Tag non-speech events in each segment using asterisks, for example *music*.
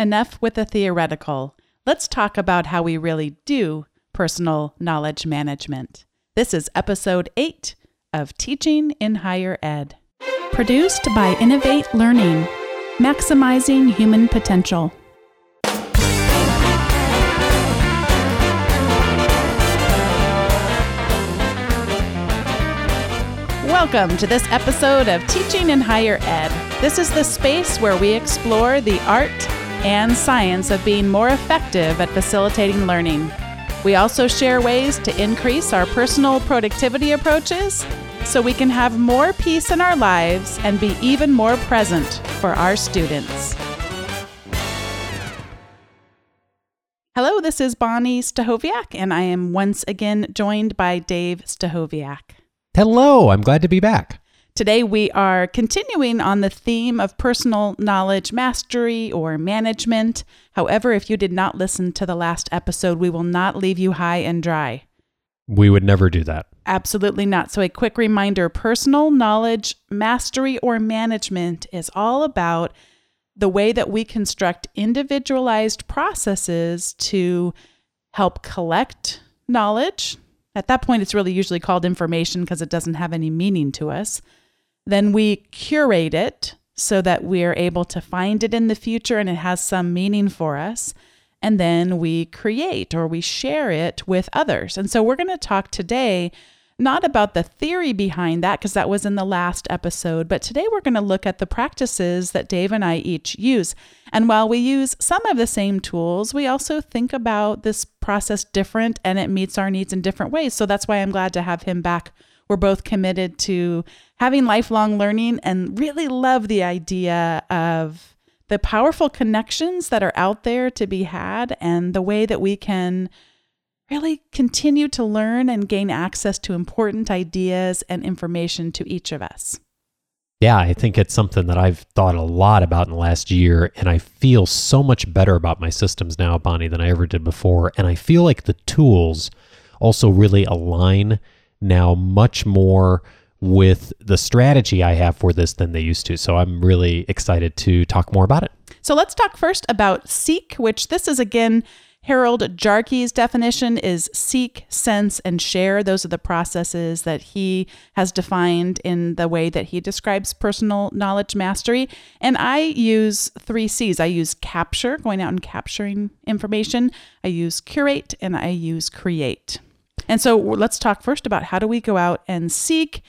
Enough with the theoretical. Let's talk about how we really do personal knowledge management. This is episode 8 of Teaching in Higher Ed. Produced by Innovate Learning, maximizing human potential. Welcome to this episode of Teaching in Higher Ed. This is the space where we explore the art and science of being more effective at facilitating learning. We also share ways to increase our personal productivity approaches so we can have more peace in our lives and be even more present for our students. Hello, this is Bonnie Stachowiak, and I am once again joined by Dave Stachowiak. Hello, I'm glad to be back. Today, we are continuing on the theme of personal knowledge mastery or management. However, if you did not listen to the last episode, we will not leave you high and dry. We would never do that. Absolutely not. So, a quick reminder personal knowledge mastery or management is all about the way that we construct individualized processes to help collect knowledge, at that point, it's really usually called information because it doesn't have any meaning to us. Then we curate it so that we're able to find it in the future and it has some meaning for us. And then we create or we share it with others. And so we're going to talk today not about the theory behind that, because that was in the last episode, but today we're going to look at the practices that Dave and I each use. And while we use some of the same tools, we also think about this process different and it meets our needs in different ways. So that's why I'm glad to have him back. We're both committed to having lifelong learning and really love the idea of the powerful connections that are out there to be had and the way that we can really continue to learn and gain access to important ideas and information to each of us. Yeah, I think it's something that I've thought a lot about in the last year, and I feel so much better about my systems now, Bonnie, than I ever did before. And I feel like the tools also really align now much more with the strategy I have for this than they used to. So I'm really excited to talk more about it. So let's talk first about Seek, which this is again Harold Jarche's definition is seek, sense, and share. Those are the processes that he has defined in the way that he describes personal knowledge mastery. And I use three C's I use capture, going out and capturing information, I use curate, and I use create. And so let's talk first about how do we go out and seek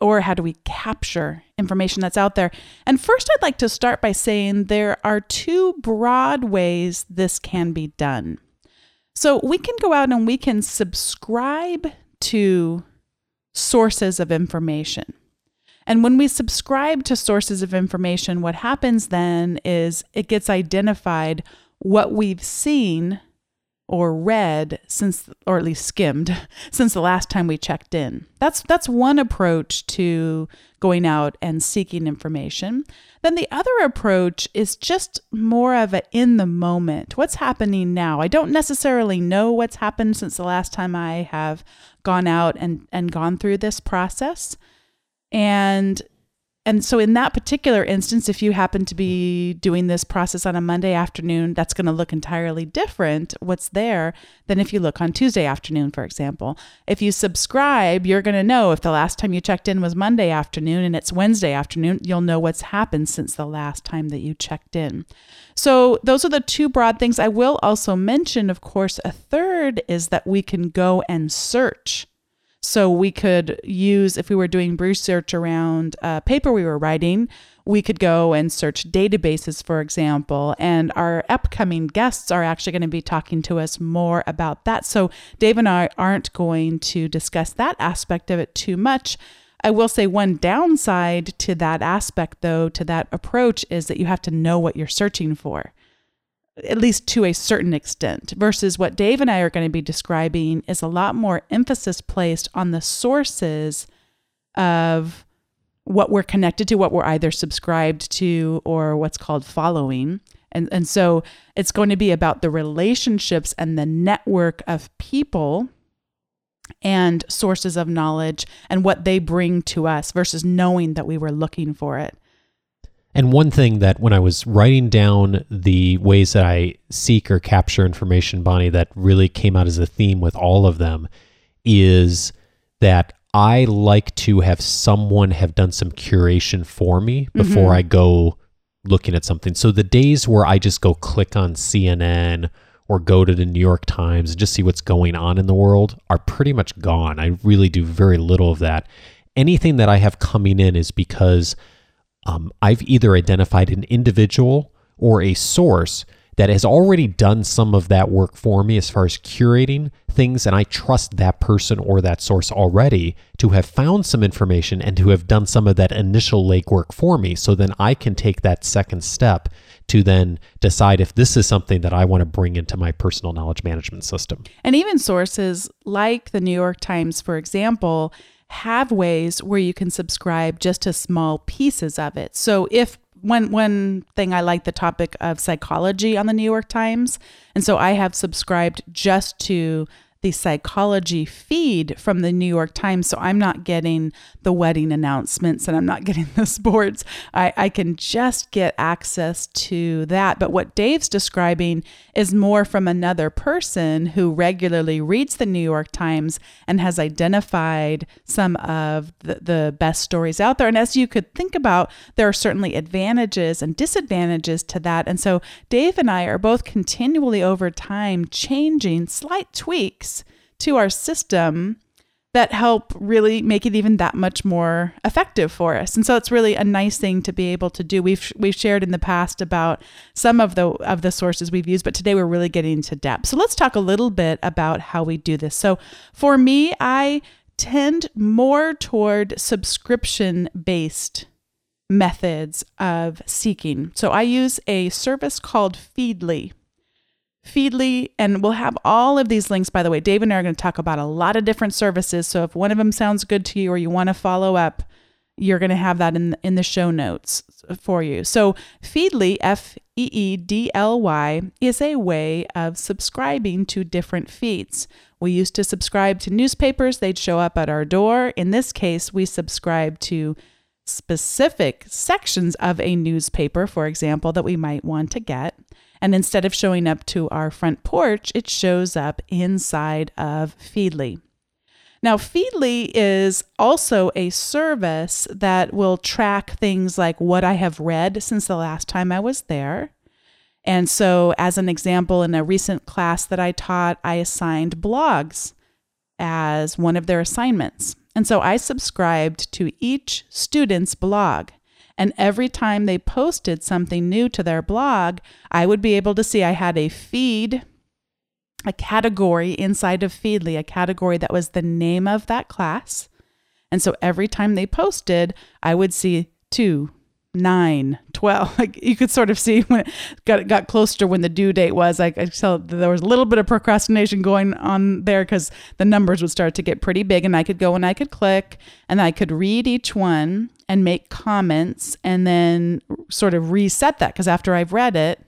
or how do we capture information that's out there? And first, I'd like to start by saying there are two broad ways this can be done. So we can go out and we can subscribe to sources of information. And when we subscribe to sources of information, what happens then is it gets identified what we've seen or read since or at least skimmed *laughs* since the last time we checked in. That's that's one approach to going out and seeking information. Then the other approach is just more of a in the moment. What's happening now? I don't necessarily know what's happened since the last time I have gone out and and gone through this process. And and so, in that particular instance, if you happen to be doing this process on a Monday afternoon, that's going to look entirely different, what's there, than if you look on Tuesday afternoon, for example. If you subscribe, you're going to know if the last time you checked in was Monday afternoon and it's Wednesday afternoon, you'll know what's happened since the last time that you checked in. So, those are the two broad things. I will also mention, of course, a third is that we can go and search so we could use, if we were doing research around a paper we were writing, we could go and search databases, for example. And our upcoming guests are actually going to be talking to us more about that. So Dave and I aren't going to discuss that aspect of it too much. I will say one downside to that aspect, though, to that approach is that you have to know what you're searching for at least to a certain extent, versus what Dave and I are going to be describing is a lot more emphasis placed on the sources of what we're connected to, what we're either subscribed to or what's called following. And, and so it's going to be about the relationships and the network of people and sources of knowledge and what they bring to us versus knowing that we were looking for it. And one thing that when I was writing down the ways that I seek or capture information, Bonnie, that really came out as a theme with all of them is that I like to have someone have done some curation for me before Mm-hmm. I go looking at something. So the days where I just go click on CNN or go to the New York Times and just see what's going on in the world are pretty much gone. I really do very little of that. Anything that I have coming in is because um, I've either identified an individual or a source that has already done some of that work for me as far as curating things, and I trust that person or that source already to have found some information and to have done some of that initial legwork for me. So then I can take that second step to then decide if this is something that I want to bring into my personal knowledge management system. And even sources like the New York Times, for example, have ways where you can subscribe just to small pieces of it. So if one one thing I like the topic of psychology on the New York Times, and so I have subscribed just to the psychology feed from the New York Times. So I'm not getting the wedding announcements and I'm not *laughs* getting the sports. I, I can just get access to that. But what Dave's describing is more from another person who regularly reads the New York Times and has identified some of the, the best stories out there. And as you could think about, there are certainly advantages and disadvantages to that. And so Dave and I are both continually over time changing slight tweaks to our system that help really make it even that much more effective for us. And so it's really a nice thing to be able to do. We've we've shared in the past about some of the of the sources we've used, but today we're really getting into depth. So let's talk a little bit about how we do this. So for me, I tend more toward subscription based methods of seeking. So I use a service called Feedly. Feedly, and we'll have all of these links, by the way. Dave and I are going to talk about a lot of different services. So if one of them sounds good to you or you want to follow up, you're going to have that in, in the show notes for you. So Feedly, F E E D L Y, is a way of subscribing to different feeds. We used to subscribe to newspapers, they'd show up at our door. In this case, we subscribe to specific sections of a newspaper, for example, that we might want to get. And instead of showing up to our front porch, it shows up inside of Feedly. Now, Feedly is also a service that will track things like what I have read since the last time I was there. And so, as an example, in a recent class that I taught, I assigned blogs as one of their assignments. And so I subscribed to each student's blog. And every time they posted something new to their blog, I would be able to see I had a feed, a category inside of Feedly, a category that was the name of that class. And so every time they posted, I would see two, nine, 12. *laughs* Like you could sort of see when it got, got closer when the due date was. Like I saw there was a little bit of procrastination going on there because the numbers would start to get pretty big. And I could go and I could click and I could read each one and make comments and then sort of reset that because after I've read it,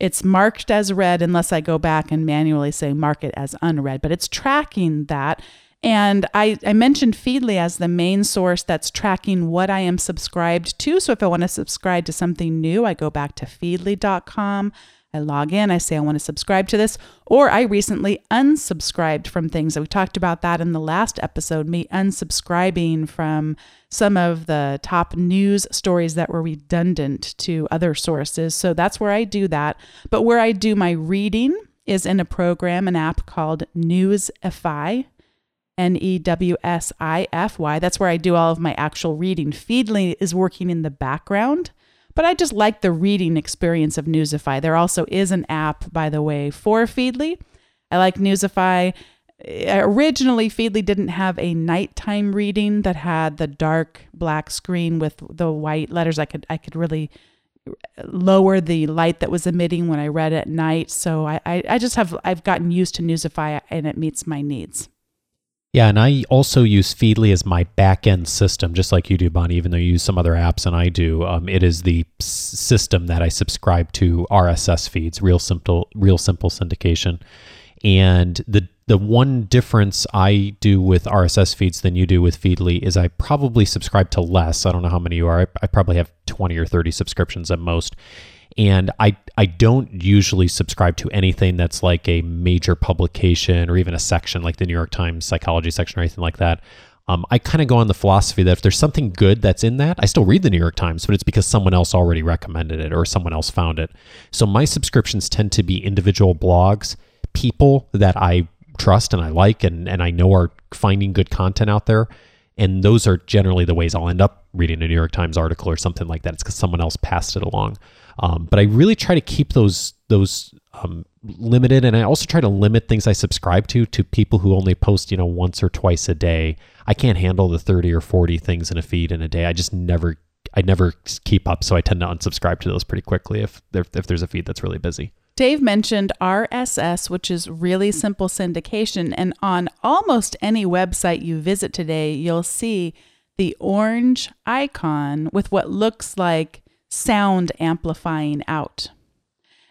it's marked as read unless I go back and manually say mark it as unread, but it's tracking that. And I, I mentioned Feedly as the main source that's tracking what I am subscribed to. So if I want to subscribe to something new, I go back to feedly.com. I log in, I say I want to subscribe to this, or I recently unsubscribed from things. We talked about that in the last episode, me unsubscribing from some of the top news stories that were redundant to other sources. So that's where I do that. But where I do my reading is in a program, an app called Newsify. N E W S I F Y. That's where I do all of my actual reading. Feedly is working in the background, but I just like the reading experience of Newsify. There also is an app, by the way, for Feedly. I like Newsify. Eh, originally, Feedly didn't have a nighttime reading that had the dark black screen with the white letters. I could I could really lower the light that was emitting when I read at night. So I, I, I just have I've gotten used to Newsify and it meets my needs. Yeah, and I also use Feedly as my back end system, just like you do, Bonnie. Even though you use some other apps and I do, um, it is the system that I subscribe to RSS feeds, real simple, real simple syndication. And the the one difference I do with RSS feeds than you do with Feedly is I probably subscribe to less. I don't know how many you are. I, I probably have 20 or 30 subscriptions at most. And I I don't usually subscribe to anything that's like a major publication or even a section like the New York Times psychology section or anything like that. Um, I kind of go on the philosophy that if there's something good that's in that, I still read the New York Times, but it's because someone else already recommended it or someone else found it. So my subscriptions tend to be individual blogs, people that I trust and I like and, and I know are finding good content out there. And those are generally the ways I'll end up reading a New York Times article or something like that. It's because someone else passed it along. Um, but I really try to keep those those um, limited, and I also try to limit things I subscribe to to people who only post you know once or twice a day. I can't handle the thirty or forty things in a feed in a day. I just never I never keep up, so I tend to unsubscribe to those pretty quickly if if, if there's a feed that's really busy. Dave mentioned RSS, which is really simple syndication. And on almost any website you visit today, you'll see the orange icon with what looks like sound amplifying out.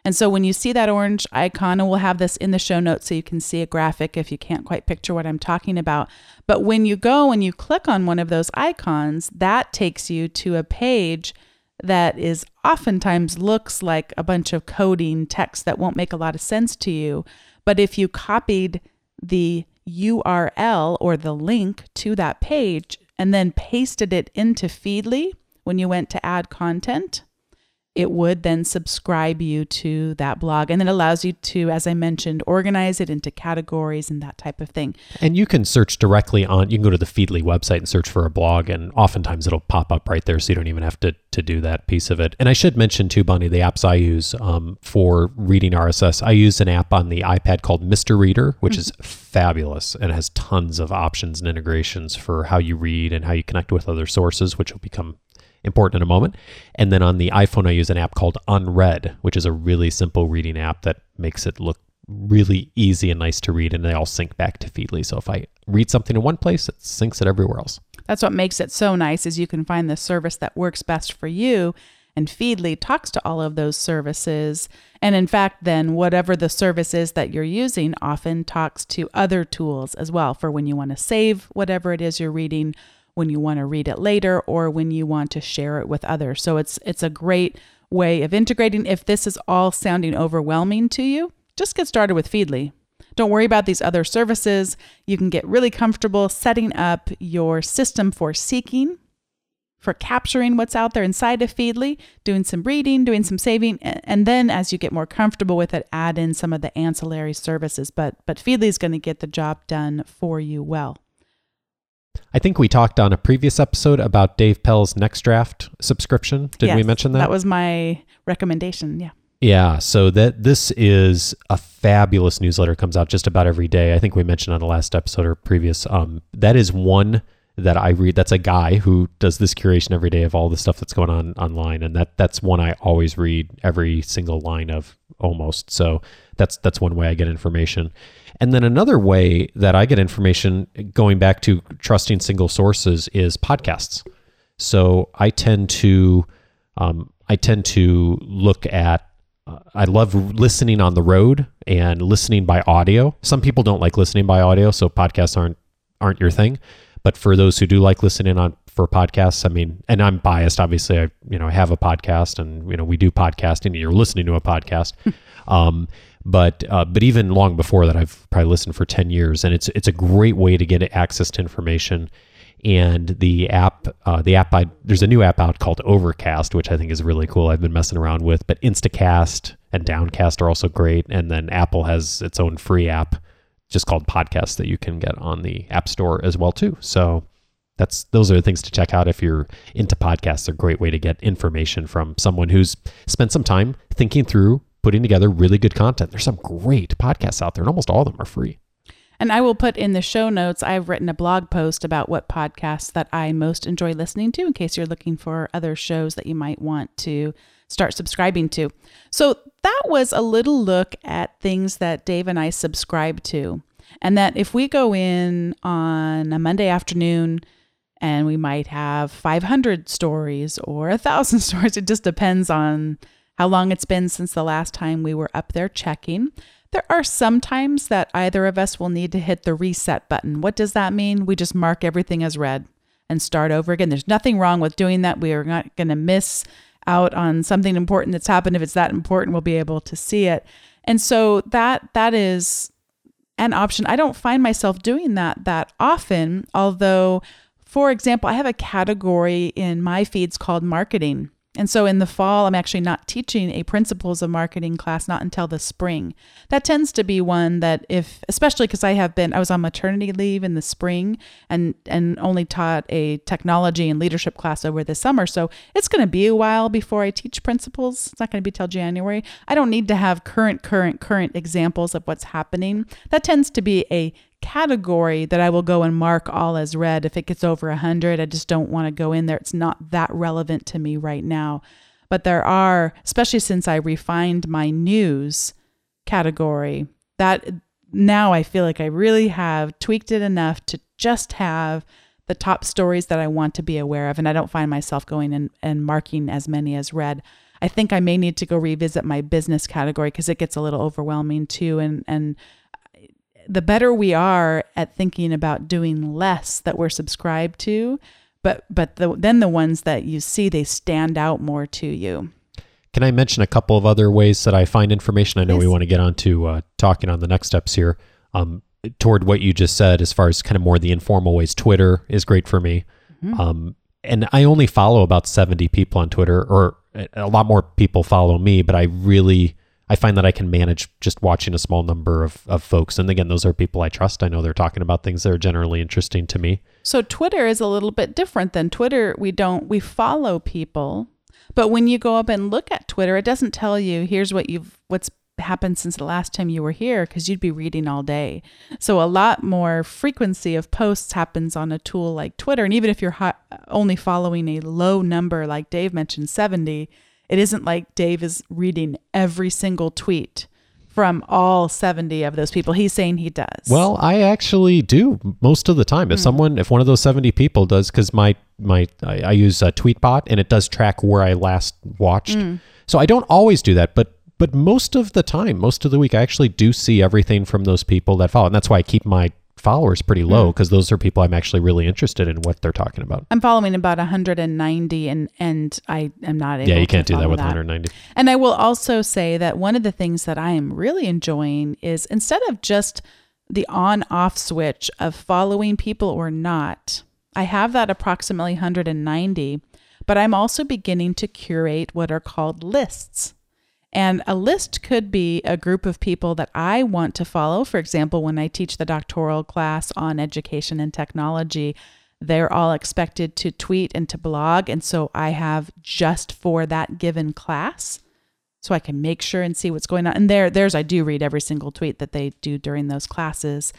And so when you see that orange icon, and we'll have this in the show notes so you can see a graphic if you can't quite picture what I'm talking about. But when you go and you click on one of those icons, that takes you to a page that is oftentimes looks like a bunch of coding text that won't make a lot of sense to you. But if you copied the URL or the link to that page and then pasted it into Feedly when you went to add content, it would then subscribe you to that blog. And it allows you to, as I mentioned, organize it into categories and that type of thing. And you can search directly on, you can go to the Feedly website and search for a blog, and oftentimes it'll pop up right there. So you don't even have to, to do that piece of it. And I should mention too, Bonnie, the apps I use um, for reading RSS. I use an app on the iPad called Mr. Reader, which is fabulous and has tons of options and integrations for how you read and how you connect with other sources, which will become important in a moment. And then on the iPhone, I use an app called Unread, which is a really simple reading app that makes it look really easy and nice to read. And they all sync back to Feedly. So if I read something in one place, it syncs it everywhere else. That's what makes it so nice is you can find the service that works best for you. And Feedly talks to all of those services. And in fact, then whatever the service is that you're using often talks to other tools as well for when you want to save whatever it is you're reading when you want to read it later or when you want to share it with others. So it's it's a great way of integrating. If this is all sounding overwhelming to you, just get started with Feedly. Don't worry about these other services. You can get really comfortable setting up your system for seeking, for capturing what's out there inside of Feedly, doing some reading, doing some saving, and then as you get more comfortable with it, add in some of the ancillary services. But but Feedly is going to get the job done for you well. I think we talked on a previous episode about Dave Pell's Next Draft subscription. Did yes, we mention that? That was my recommendation. Yeah. Yeah, so that this is a fabulous newsletter comes out just about every day. I think we mentioned on the last episode or previous. Um, that is one that I read. That's a guy who does this curation every day of all the stuff that's going on online, and that that's one I always read every single line of almost. So that's that's one way I get information. And then another way that I get information going back to trusting single sources is podcasts. So I tend to um, I tend to look at uh, I love listening on the road and listening by audio. Some people don't like listening by audio, so podcasts aren't aren't your thing. But for those who do like listening on for podcasts, I mean, and I'm biased, obviously. I you know I have a podcast, and you know we do podcasting. And you're listening to a podcast. um, but uh, but even long before that, I've probably listened for ten years, and it's it's a great way to get access to information. And the app, uh, the app, I, there's a new app out called Overcast, which I think is really cool. I've been messing around with, but Instacast and Downcast are also great. And then Apple has its own free app, just called Podcast, that you can get on the App Store as well too. So that's those are the things to check out if you're into podcasts. a great way to get information from someone who's spent some time thinking through putting together really good content. There's some great podcasts out there, and almost all of them are free. And I will put in the show notes, I've written a blog post about what podcasts that I most enjoy listening to in case you're looking for other shows that you might want to start subscribing to. So that was a little look at things that Dave and I subscribe to. And that if we go in on a Monday afternoon and we might have 500 stories or a thousand *laughs* stories, it just depends on how long it's been since the last time we were up there checking. There are some times that either of us will need to hit the reset button. What does that mean? We just mark everything as read and start over again. There's nothing wrong with doing that. We are not going to miss out on something important that's happened. If it's that important, we'll be able to see it. And so that that is an option. I don't find myself doing that that often, although for example, I have a category in my feeds called marketing. And so in the fall, I'm actually not teaching a principles of marketing class, not until the spring. That tends to be one that if, especially because I have been, I was on maternity leave in the spring and, and only taught a technology and leadership class over the summer. So it's going to be a while before I teach principles. It's not going to be till January. I don't need to have current, current, current examples of what's happening. That tends to be a category that I will go and mark all as read. If it gets over 100, I just don't want to go in there. It's not that relevant to me right now. But there are, especially since I refined my news category, that now I feel like I really have tweaked it enough to just have the top stories that I want to be aware of. And I don't find myself going and, and marking as many as read. I think I may need to go revisit my business category because it gets a little overwhelming too. And, and the better we are at thinking about doing less that we're subscribed to, but but the, then the ones that you see they stand out more to you. Can I mention a couple of other ways that I find information? I know we want to get on to uh, talking on the next steps here. Um, toward what you just said, as far as kind of more the informal ways, Twitter is great for me. Mm-hmm. Um, and I only follow about 70 people on Twitter, or a lot more people follow me, but I really I find that I can manage just watching a small number of, of folks. And again, those are people I trust. I know they're talking about things that are generally interesting to me. So Twitter is a little bit different than Twitter. We don't, we follow people. But when you go up and look at Twitter, it doesn't tell you here's what you've, what's happened since the last time you were here because you'd be reading all day. So a lot more frequency of posts happens on a tool like Twitter. And even if you're only following a low number, like Dave mentioned, 70, it isn't like Dave is reading every single tweet from all 70 of those people. He's saying he does. Well, I actually do most of the time. If mm. someone, if one of those 70 people does, because my, my, I, I, use a Tweetbot and it does track where I last watched. Mm. So I don't always do that, but, but most of the time, most of the week, I actually do see everything from those people that follow. And that's why I keep my followers pretty low because mm. those are people I'm actually really interested in what they're talking about. I'm following about 190 and and I am not able Yeah, you can't do that with that. 190. And I will also say that one of the things that I am really enjoying is instead of just the on off switch of following people or not, I have that approximately 190, but I'm also beginning to curate what are called lists. And a list could be a group of people that I want to follow. For example, when I teach the doctoral class on education and technology, they're all expected to tweet and to blog. And so I have just for that given class. So I can make sure and see what's going on. And there, there's I do read every single tweet that they do during those classes.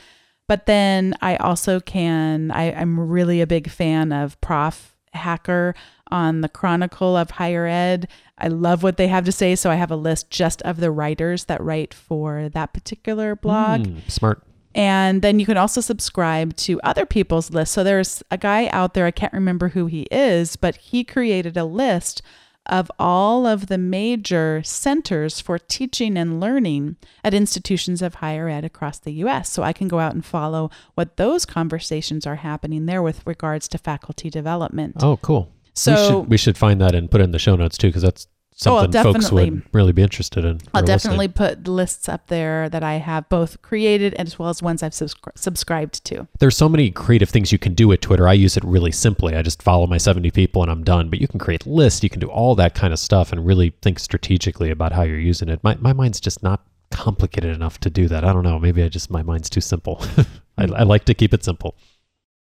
But then I also can, I, I'm really a big fan of Prof Hacker on the Chronicle of Higher Ed. I love what they have to say. So I have a list just of the writers that write for that particular blog. Mm, smart. And then you can also subscribe to other people's lists. So there's a guy out there, I can't remember who he is, but he created a list of all of the major centers for teaching and learning at institutions of higher ed across the US. So I can go out and follow what those conversations are happening there with regards to faculty development. Oh, cool. So we should, we should find that and put it in the show notes too, because that's oh, something oh, folks would really be interested in. I'll definitely listening. put lists up there that I have both created as well as ones I've subscri- subscribed to. There's so many creative things you can do with Twitter. I use it really simply. I just follow my 70 people and I'm done. But you can create lists, you can do all that kind of stuff and really think strategically about how you're using it. My, my mind's just not complicated enough to do that. I don't know. Maybe I just, my mind's too simple. *laughs* I, I like to keep it simple.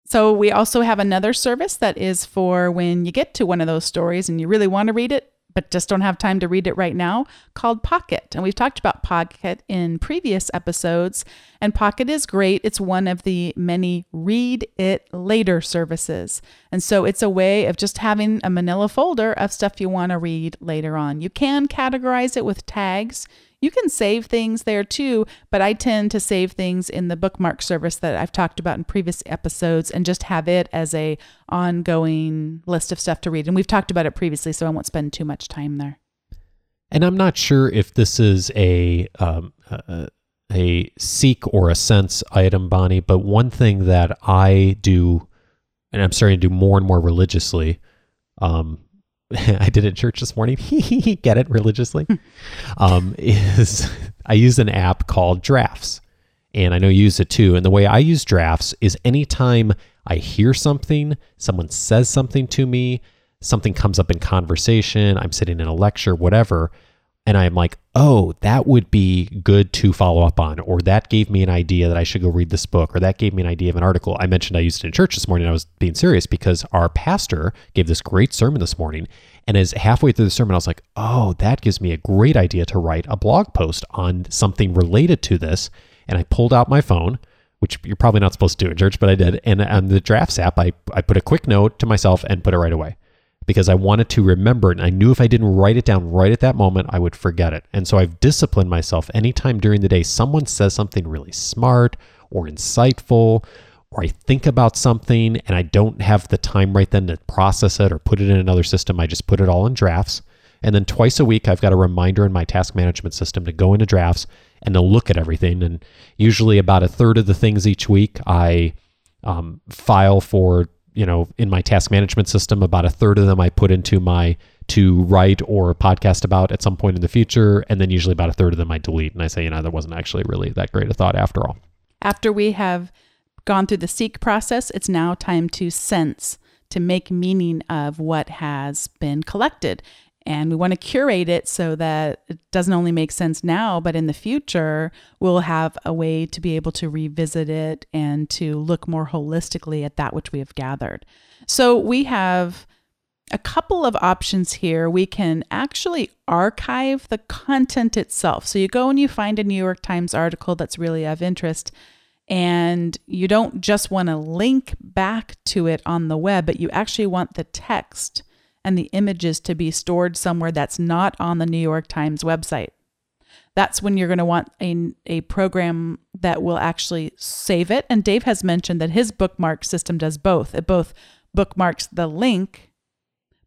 So we also have another service that is for when you get to one of those stories and you really want to read it, but just don't have time to read it right now, called Pocket. And we've talked about Pocket in previous episodes. And Pocket is great. It's one of the many read it later services. And so it's a way of just having a manila folder of stuff you want to read later on. You can categorize it with tags. You can save things there too, but I tend to save things in the bookmark service that I've talked about in previous episodes and just have it as a ongoing list of stuff to read. And we've talked about it previously, so I won't spend too much time there. And I'm not sure if this is a um, a seek or a sense item, Bonnie, but one thing that I do, and I'm starting to do more and more religiously, um, *laughs* I did it in church this morning. *laughs* Get it religiously? um, is *laughs* I use an app called Drafts, and I know you use it too. And the way I use Drafts is anytime I hear something, someone says something to me, something comes up in conversation, I'm sitting in a lecture, whatever, and I'm like, oh, that would be good to follow up on, or that gave me an idea that I should go read this book, or that gave me an idea of an article. I mentioned I used it in church this morning. I was being serious because our pastor gave this great sermon this morning. And as halfway through the sermon, I was like, oh, that gives me a great idea to write a blog post on something related to this. And I pulled out my phone, which you're probably not supposed to do in church, but I did. And on the drafts app, I, I put a quick note to myself and put it right away because I wanted to remember it. And I knew if I didn't write it down right at that moment, I would forget it. And so I've disciplined myself anytime during the day someone says something really smart or insightful, or I think about something and I don't have the time right then to process it or put it in another system. I just put it all in drafts. And then twice a week, I've got a reminder in my task management system to go into drafts and to look at everything. And usually, about a third of the things each week, I um, file for you know, in my task management system, about a third of them I put into my to write or podcast about at some point in the future. And then usually about a third of them I delete. And I say, you know, that wasn't actually really that great a thought after all. After we have gone through the seek process, it's now time to sense, to make meaning of what has been collected and we want to curate it so that it doesn't only make sense now, but in the future, we'll have a way to be able to revisit it and to look more holistically at that which we have gathered. So we have a couple of options here. We can actually archive the content itself. So you go and you find a New York Times article that's really of interest. And you don't just want to link back to it on the web, but you actually want the text and the images to be stored somewhere that's not on the New York Times website. That's when you're going to want a, a program that will actually save it. And Dave has mentioned that his bookmark system does both. It both bookmarks the link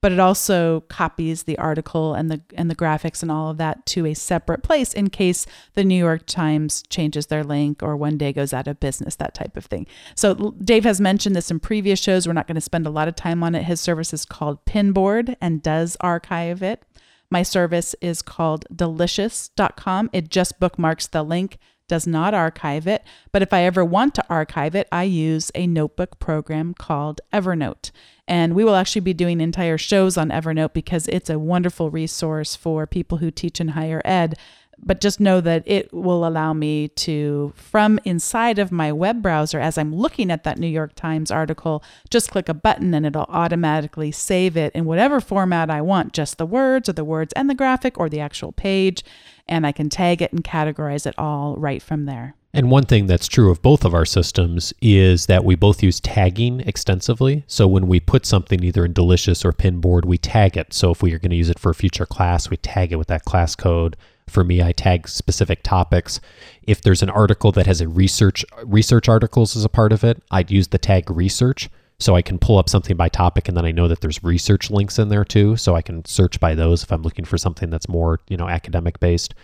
but it also copies the article and the and the graphics and all of that to a separate place in case the New York Times changes their link or one day goes out of business that type of thing. So Dave has mentioned this in previous shows we're not going to spend a lot of time on it his service is called Pinboard and does archive it. My service is called delicious.com. It just bookmarks the link does not archive it, but if I ever want to archive it, I use a notebook program called Evernote. And we will actually be doing entire shows on Evernote because it's a wonderful resource for people who teach in higher ed. But just know that it will allow me to, from inside of my web browser, as I'm looking at that New York Times article, just click a button and it'll automatically save it in whatever format I want just the words or the words and the graphic or the actual page. And I can tag it and categorize it all right from there. And one thing that's true of both of our systems is that we both use tagging extensively. So when we put something either in Delicious or Pinboard, we tag it. So if we are going to use it for a future class, we tag it with that class code. For me, I tag specific topics. If there's an article that has a research research articles as a part of it, I'd use the tag research so I can pull up something by topic and then I know that there's research links in there too, so I can search by those if I'm looking for something that's more, you know, academic based.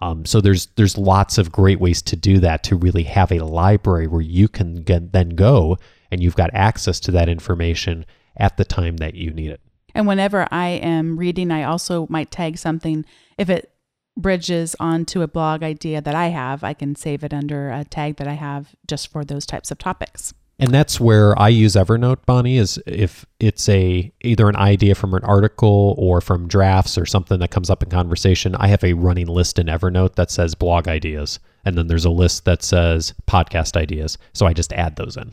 Um, so there's there's lots of great ways to do that to really have a library where you can get, then go and you've got access to that information at the time that you need it. And whenever I am reading, I also might tag something if it bridges onto a blog idea that I have, I can save it under a tag that I have just for those types of topics. And that's where I use Evernote, Bonnie, is if it's a either an idea from an article or from drafts or something that comes up in conversation, I have a running list in Evernote that says blog ideas. And then there's a list that says podcast ideas. So I just add those in.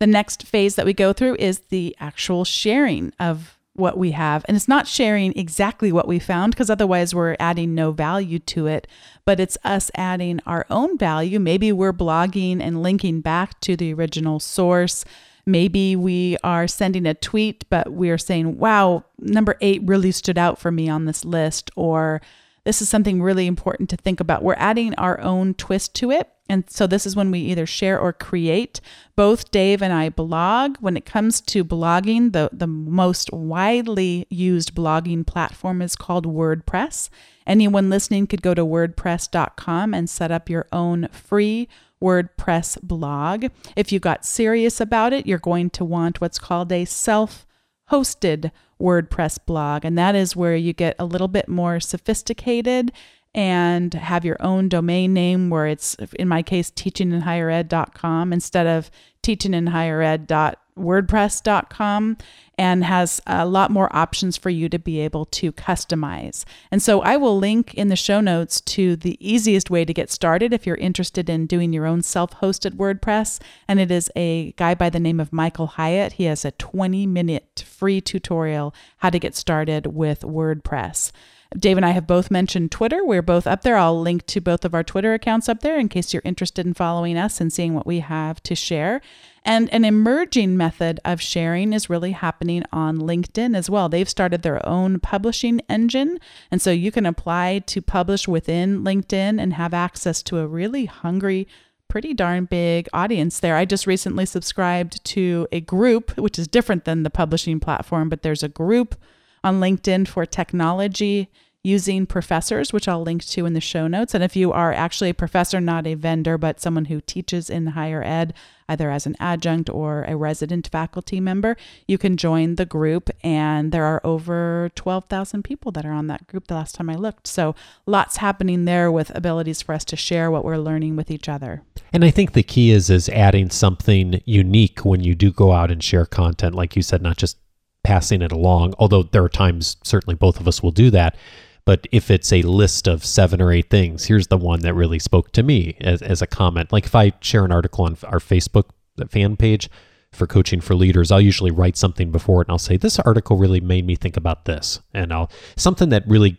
The next phase that we go through is the actual sharing of what we have. And it's not sharing exactly what we found because otherwise we're adding no value to it, but it's us adding our own value. Maybe we're blogging and linking back to the original source. Maybe we are sending a tweet, but we're saying, wow, number eight really stood out for me on this list, or this is something really important to think about. We're adding our own twist to it. And so this is when we either share or create. Both Dave and I blog. When it comes to blogging, the, the most widely used blogging platform is called WordPress. Anyone listening could go to wordpress.com and set up your own free WordPress blog. If you got serious about it, you're going to want what's called a self hosted WordPress blog. And that is where you get a little bit more sophisticated and have your own domain name where it's in my case teachinginhighered.com instead of teachinginhighered.wordpress.com and has a lot more options for you to be able to customize. And so I will link in the show notes to the easiest way to get started if you're interested in doing your own self-hosted WordPress and it is a guy by the name of Michael Hyatt. He has a 20 minute free tutorial how to get started with WordPress. Dave and I have both mentioned Twitter. We're both up there. I'll link to both of our Twitter accounts up there in case you're interested in following us and seeing what we have to share. And an emerging method of sharing is really happening on LinkedIn as well. They've started their own publishing engine. And so you can apply to publish within LinkedIn and have access to a really hungry, pretty darn big audience there. I just recently subscribed to a group, which is different than the publishing platform, but there's a group on LinkedIn for technology using professors, which I'll link to in the show notes. And if you are actually a professor, not a vendor, but someone who teaches in higher ed, either as an adjunct or a resident faculty member, you can join the group. And there are over 12,000 people that are on that group the last time I looked. So lots happening there with abilities for us to share what we're learning with each other. And I think the key is is adding something unique when you do go out and share content, like you said, not just passing it along, although there are times certainly both of us will do that. But if it's a list of seven or eight things, here's the one that really spoke to me as, as a comment. Like if I share an article on our Facebook fan page for coaching for leaders, I'll usually write something before it and I'll say, This article really made me think about this. And I'll something that really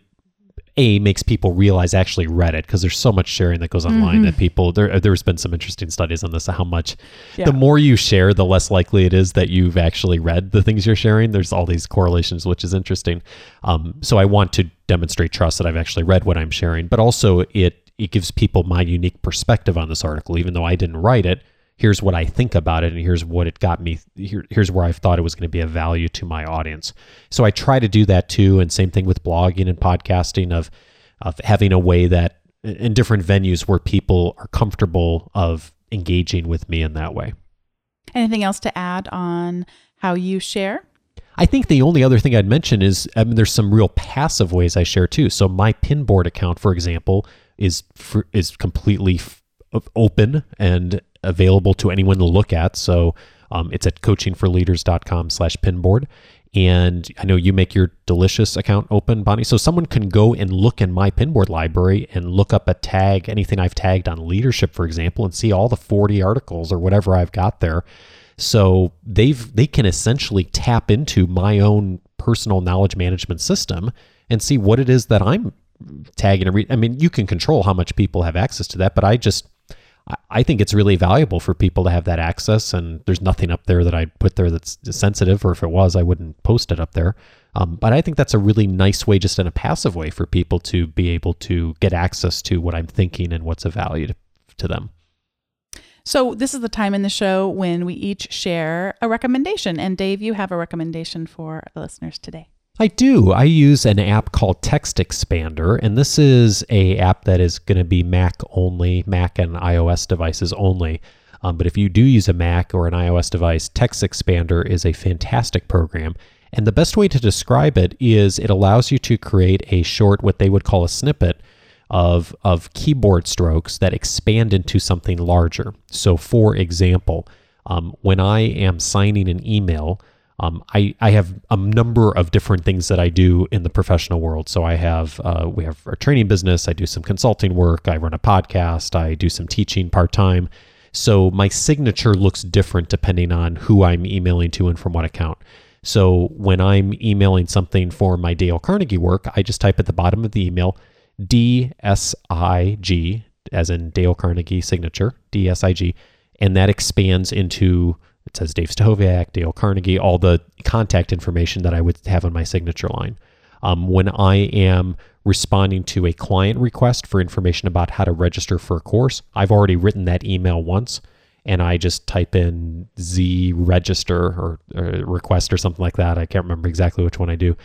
a makes people realize actually read it because there's so much sharing that goes online mm-hmm. that people there there's been some interesting studies on this how much yeah. the more you share the less likely it is that you've actually read the things you're sharing there's all these correlations which is interesting um, so I want to demonstrate trust that I've actually read what I'm sharing but also it it gives people my unique perspective on this article even though I didn't write it here's what I think about it and here's what it got me here, here's where I thought it was going to be a value to my audience. So I try to do that too and same thing with blogging and podcasting of of having a way that in different venues where people are comfortable of engaging with me in that way. Anything else to add on how you share? I think the only other thing I'd mention is I mean, there's some real passive ways I share too. So my pinboard account, for example, is for, is completely f- open and available to anyone to look at. So um, it's at coachingforleaders.com slash pinboard. And I know you make your delicious account open, Bonnie. So someone can go and look in my pinboard library and look up a tag, anything I've tagged on leadership, for example, and see all the 40 articles or whatever I've got there. So they've they can essentially tap into my own personal knowledge management system and see what it is that I'm tagging and. I mean, you can control how much people have access to that, but I just I think it's really valuable for people to have that access. And there's nothing up there that I'd put there that's sensitive, or if it was, I wouldn't post it up there. Um, but I think that's a really nice way, just in a passive way, for people to be able to get access to what I'm thinking and what's of value to, to them. So, this is the time in the show when we each share a recommendation. And Dave, you have a recommendation for the listeners today. I do. I use an app called Text Expander, and this is a app that is going to be Mac only, Mac and iOS devices only. Um, but if you do use a Mac or an iOS device, Text Expander is a fantastic program. And the best way to describe it is it allows you to create a short, what they would call a snippet of, of keyboard strokes that expand into something larger. So, for example, um, when I am signing an email, um, I, I have a number of different things that I do in the professional world. So I have uh, we have a training business. I do some consulting work. I run a podcast. I do some teaching part time. So my signature looks different depending on who I'm emailing to and from what account. So when I'm emailing something for my Dale Carnegie work, I just type at the bottom of the email D S I G as in Dale Carnegie signature D S I G, and that expands into it says Dave Stachowiak, Dale Carnegie, all the contact information that I would have on my signature line. Um, when I am responding to a client request for information about how to register for a course, I've already written that email once and I just type in Z register or, or, request or something like that. I can't remember exactly which one I do.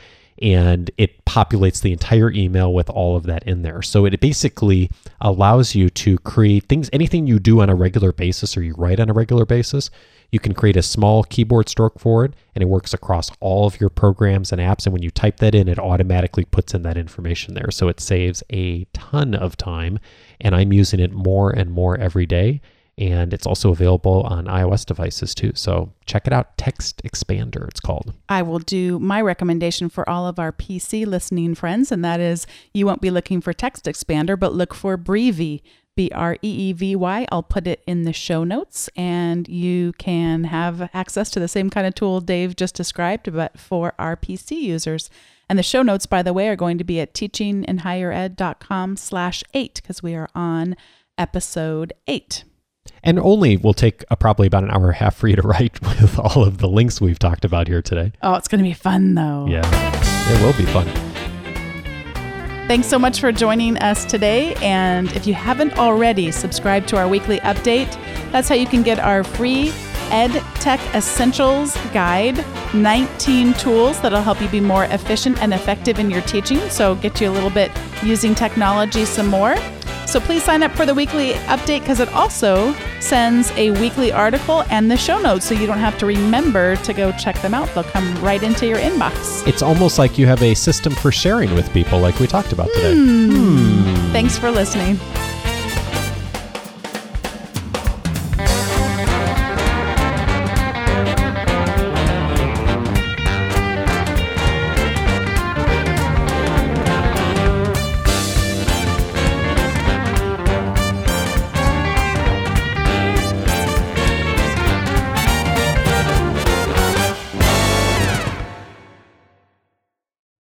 And it populates the entire email with all of that in there. So it basically allows you to create things, anything you do on a regular basis or you write on a regular basis. You can create a small keyboard stroke for it, and it works across all of your programs and apps. And when you type that in, it automatically puts in that information there. So it saves a ton of time. And I'm using it more and more every day and it's also available on iOS devices too. So check it out. Text Expander, it's called. I will do my recommendation for all of our PC listening friends, and that is you won't be looking for Text Expander, but look for Breevy. B R E E V Y. I'll put it in the show notes, and you can have access to the same kind of tool Dave just described, but for our PC users. And the show notes, by the way, are going to be at teachinginhighered.com slash eight because we are on episode eight and only will take a, probably about an hour and a half for you to write *laughs* with all of the links we've talked about here today. Oh, it's going to be fun though. Yeah, it will be fun. Thanks so much for joining us today. And if you haven't already, subscribe to our weekly update. That's how you can get our free Ed Tech Essentials Guide 19 tools that'll help you be more efficient and effective in your teaching. So, get you a little bit using technology some more. So please sign up for the weekly update because it also sends a weekly article and the show notes so you don't have to remember to go check them out. They'll come right into your inbox. It's almost like you have a system for sharing with people, like we talked about today. Hmm. Thanks for listening.